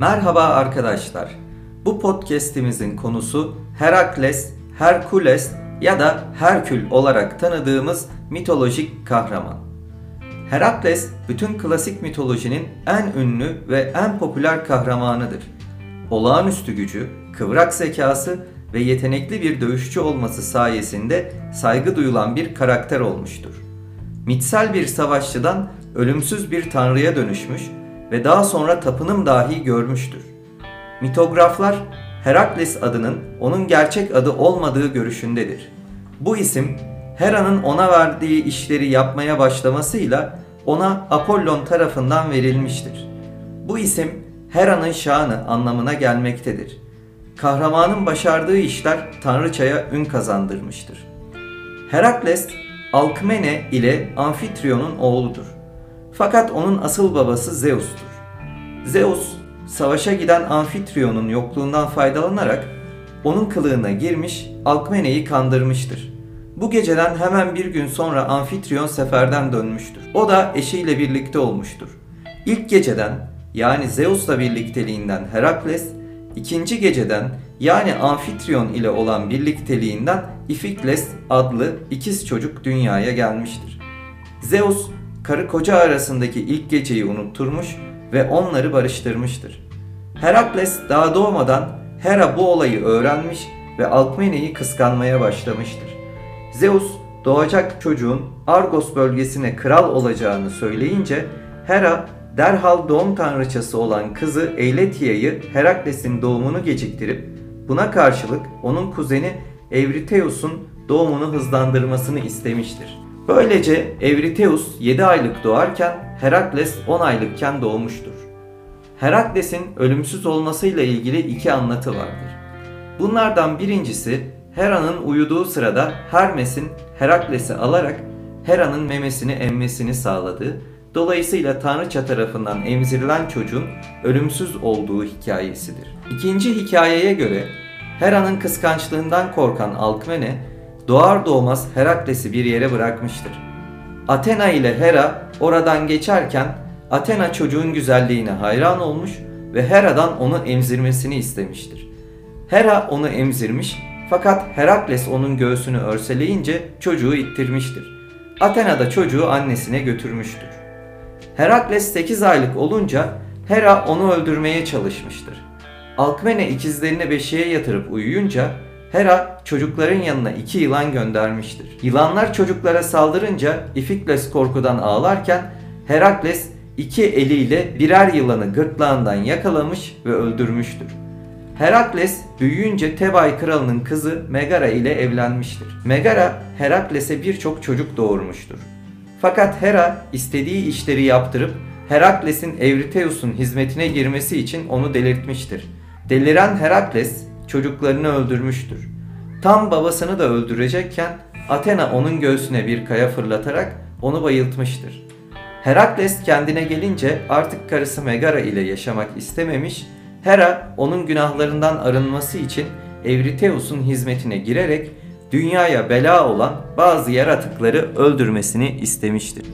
Merhaba arkadaşlar. Bu podcast'imizin konusu Herakles, Herkules ya da Herkül olarak tanıdığımız mitolojik kahraman. Herakles bütün klasik mitolojinin en ünlü ve en popüler kahramanıdır. Olağanüstü gücü, kıvrak zekası ve yetenekli bir dövüşçü olması sayesinde saygı duyulan bir karakter olmuştur. Mitsel bir savaşçıdan ölümsüz bir tanrıya dönüşmüş ve daha sonra tapınım dahi görmüştür. Mitograflar Herakles adının onun gerçek adı olmadığı görüşündedir. Bu isim Hera'nın ona verdiği işleri yapmaya başlamasıyla ona Apollon tarafından verilmiştir. Bu isim Hera'nın şanı anlamına gelmektedir. Kahramanın başardığı işler tanrıçaya ün kazandırmıştır. Herakles, Alkmene ile Amfitrion'un oğludur. Fakat onun asıl babası Zeus'tur. Zeus, savaşa giden Amfitrion'un yokluğundan faydalanarak onun kılığına girmiş, Alkmene'yi kandırmıştır. Bu geceden hemen bir gün sonra Amfitrion seferden dönmüştür. O da eşiyle birlikte olmuştur. İlk geceden yani Zeus'la birlikteliğinden Herakles, ikinci geceden yani Amfitrion ile olan birlikteliğinden Ifikles adlı ikiz çocuk dünyaya gelmiştir. Zeus, karı koca arasındaki ilk geceyi unutturmuş ve onları barıştırmıştır. Herakles daha doğmadan Hera bu olayı öğrenmiş ve Alkmene'yi kıskanmaya başlamıştır. Zeus doğacak çocuğun Argos bölgesine kral olacağını söyleyince Hera derhal doğum tanrıçası olan kızı Eiletia'yı Herakles'in doğumunu geciktirip buna karşılık onun kuzeni Evriteus'un doğumunu hızlandırmasını istemiştir. Böylece Evriteus 7 aylık doğarken Herakles 10 aylıkken doğmuştur. Herakles'in ölümsüz olmasıyla ilgili iki anlatı vardır. Bunlardan birincisi Hera'nın uyuduğu sırada Hermes'in Herakles'i alarak Hera'nın memesini emmesini sağladığı, dolayısıyla Tanrıça tarafından emzirilen çocuğun ölümsüz olduğu hikayesidir. İkinci hikayeye göre Hera'nın kıskançlığından korkan Alkmene doğar doğmaz Herakles'i bir yere bırakmıştır. Athena ile Hera oradan geçerken Athena çocuğun güzelliğine hayran olmuş ve Hera'dan onu emzirmesini istemiştir. Hera onu emzirmiş fakat Herakles onun göğsünü örseleyince çocuğu ittirmiştir. Athena da çocuğu annesine götürmüştür. Herakles 8 aylık olunca Hera onu öldürmeye çalışmıştır. Alkmene ikizlerini beşiğe yatırıp uyuyunca Hera çocukların yanına iki yılan göndermiştir. Yılanlar çocuklara saldırınca Ifikles korkudan ağlarken Herakles iki eliyle birer yılanı gırtlağından yakalamış ve öldürmüştür. Herakles büyüyünce Tebay kralının kızı Megara ile evlenmiştir. Megara Herakles'e birçok çocuk doğurmuştur. Fakat Hera istediği işleri yaptırıp Herakles'in Evriteus'un hizmetine girmesi için onu delirtmiştir. Deliren Herakles çocuklarını öldürmüştür. Tam babasını da öldürecekken Athena onun göğsüne bir kaya fırlatarak onu bayıltmıştır. Herakles kendine gelince artık karısı Megara ile yaşamak istememiş, Hera onun günahlarından arınması için Evriteus'un hizmetine girerek dünyaya bela olan bazı yaratıkları öldürmesini istemiştir.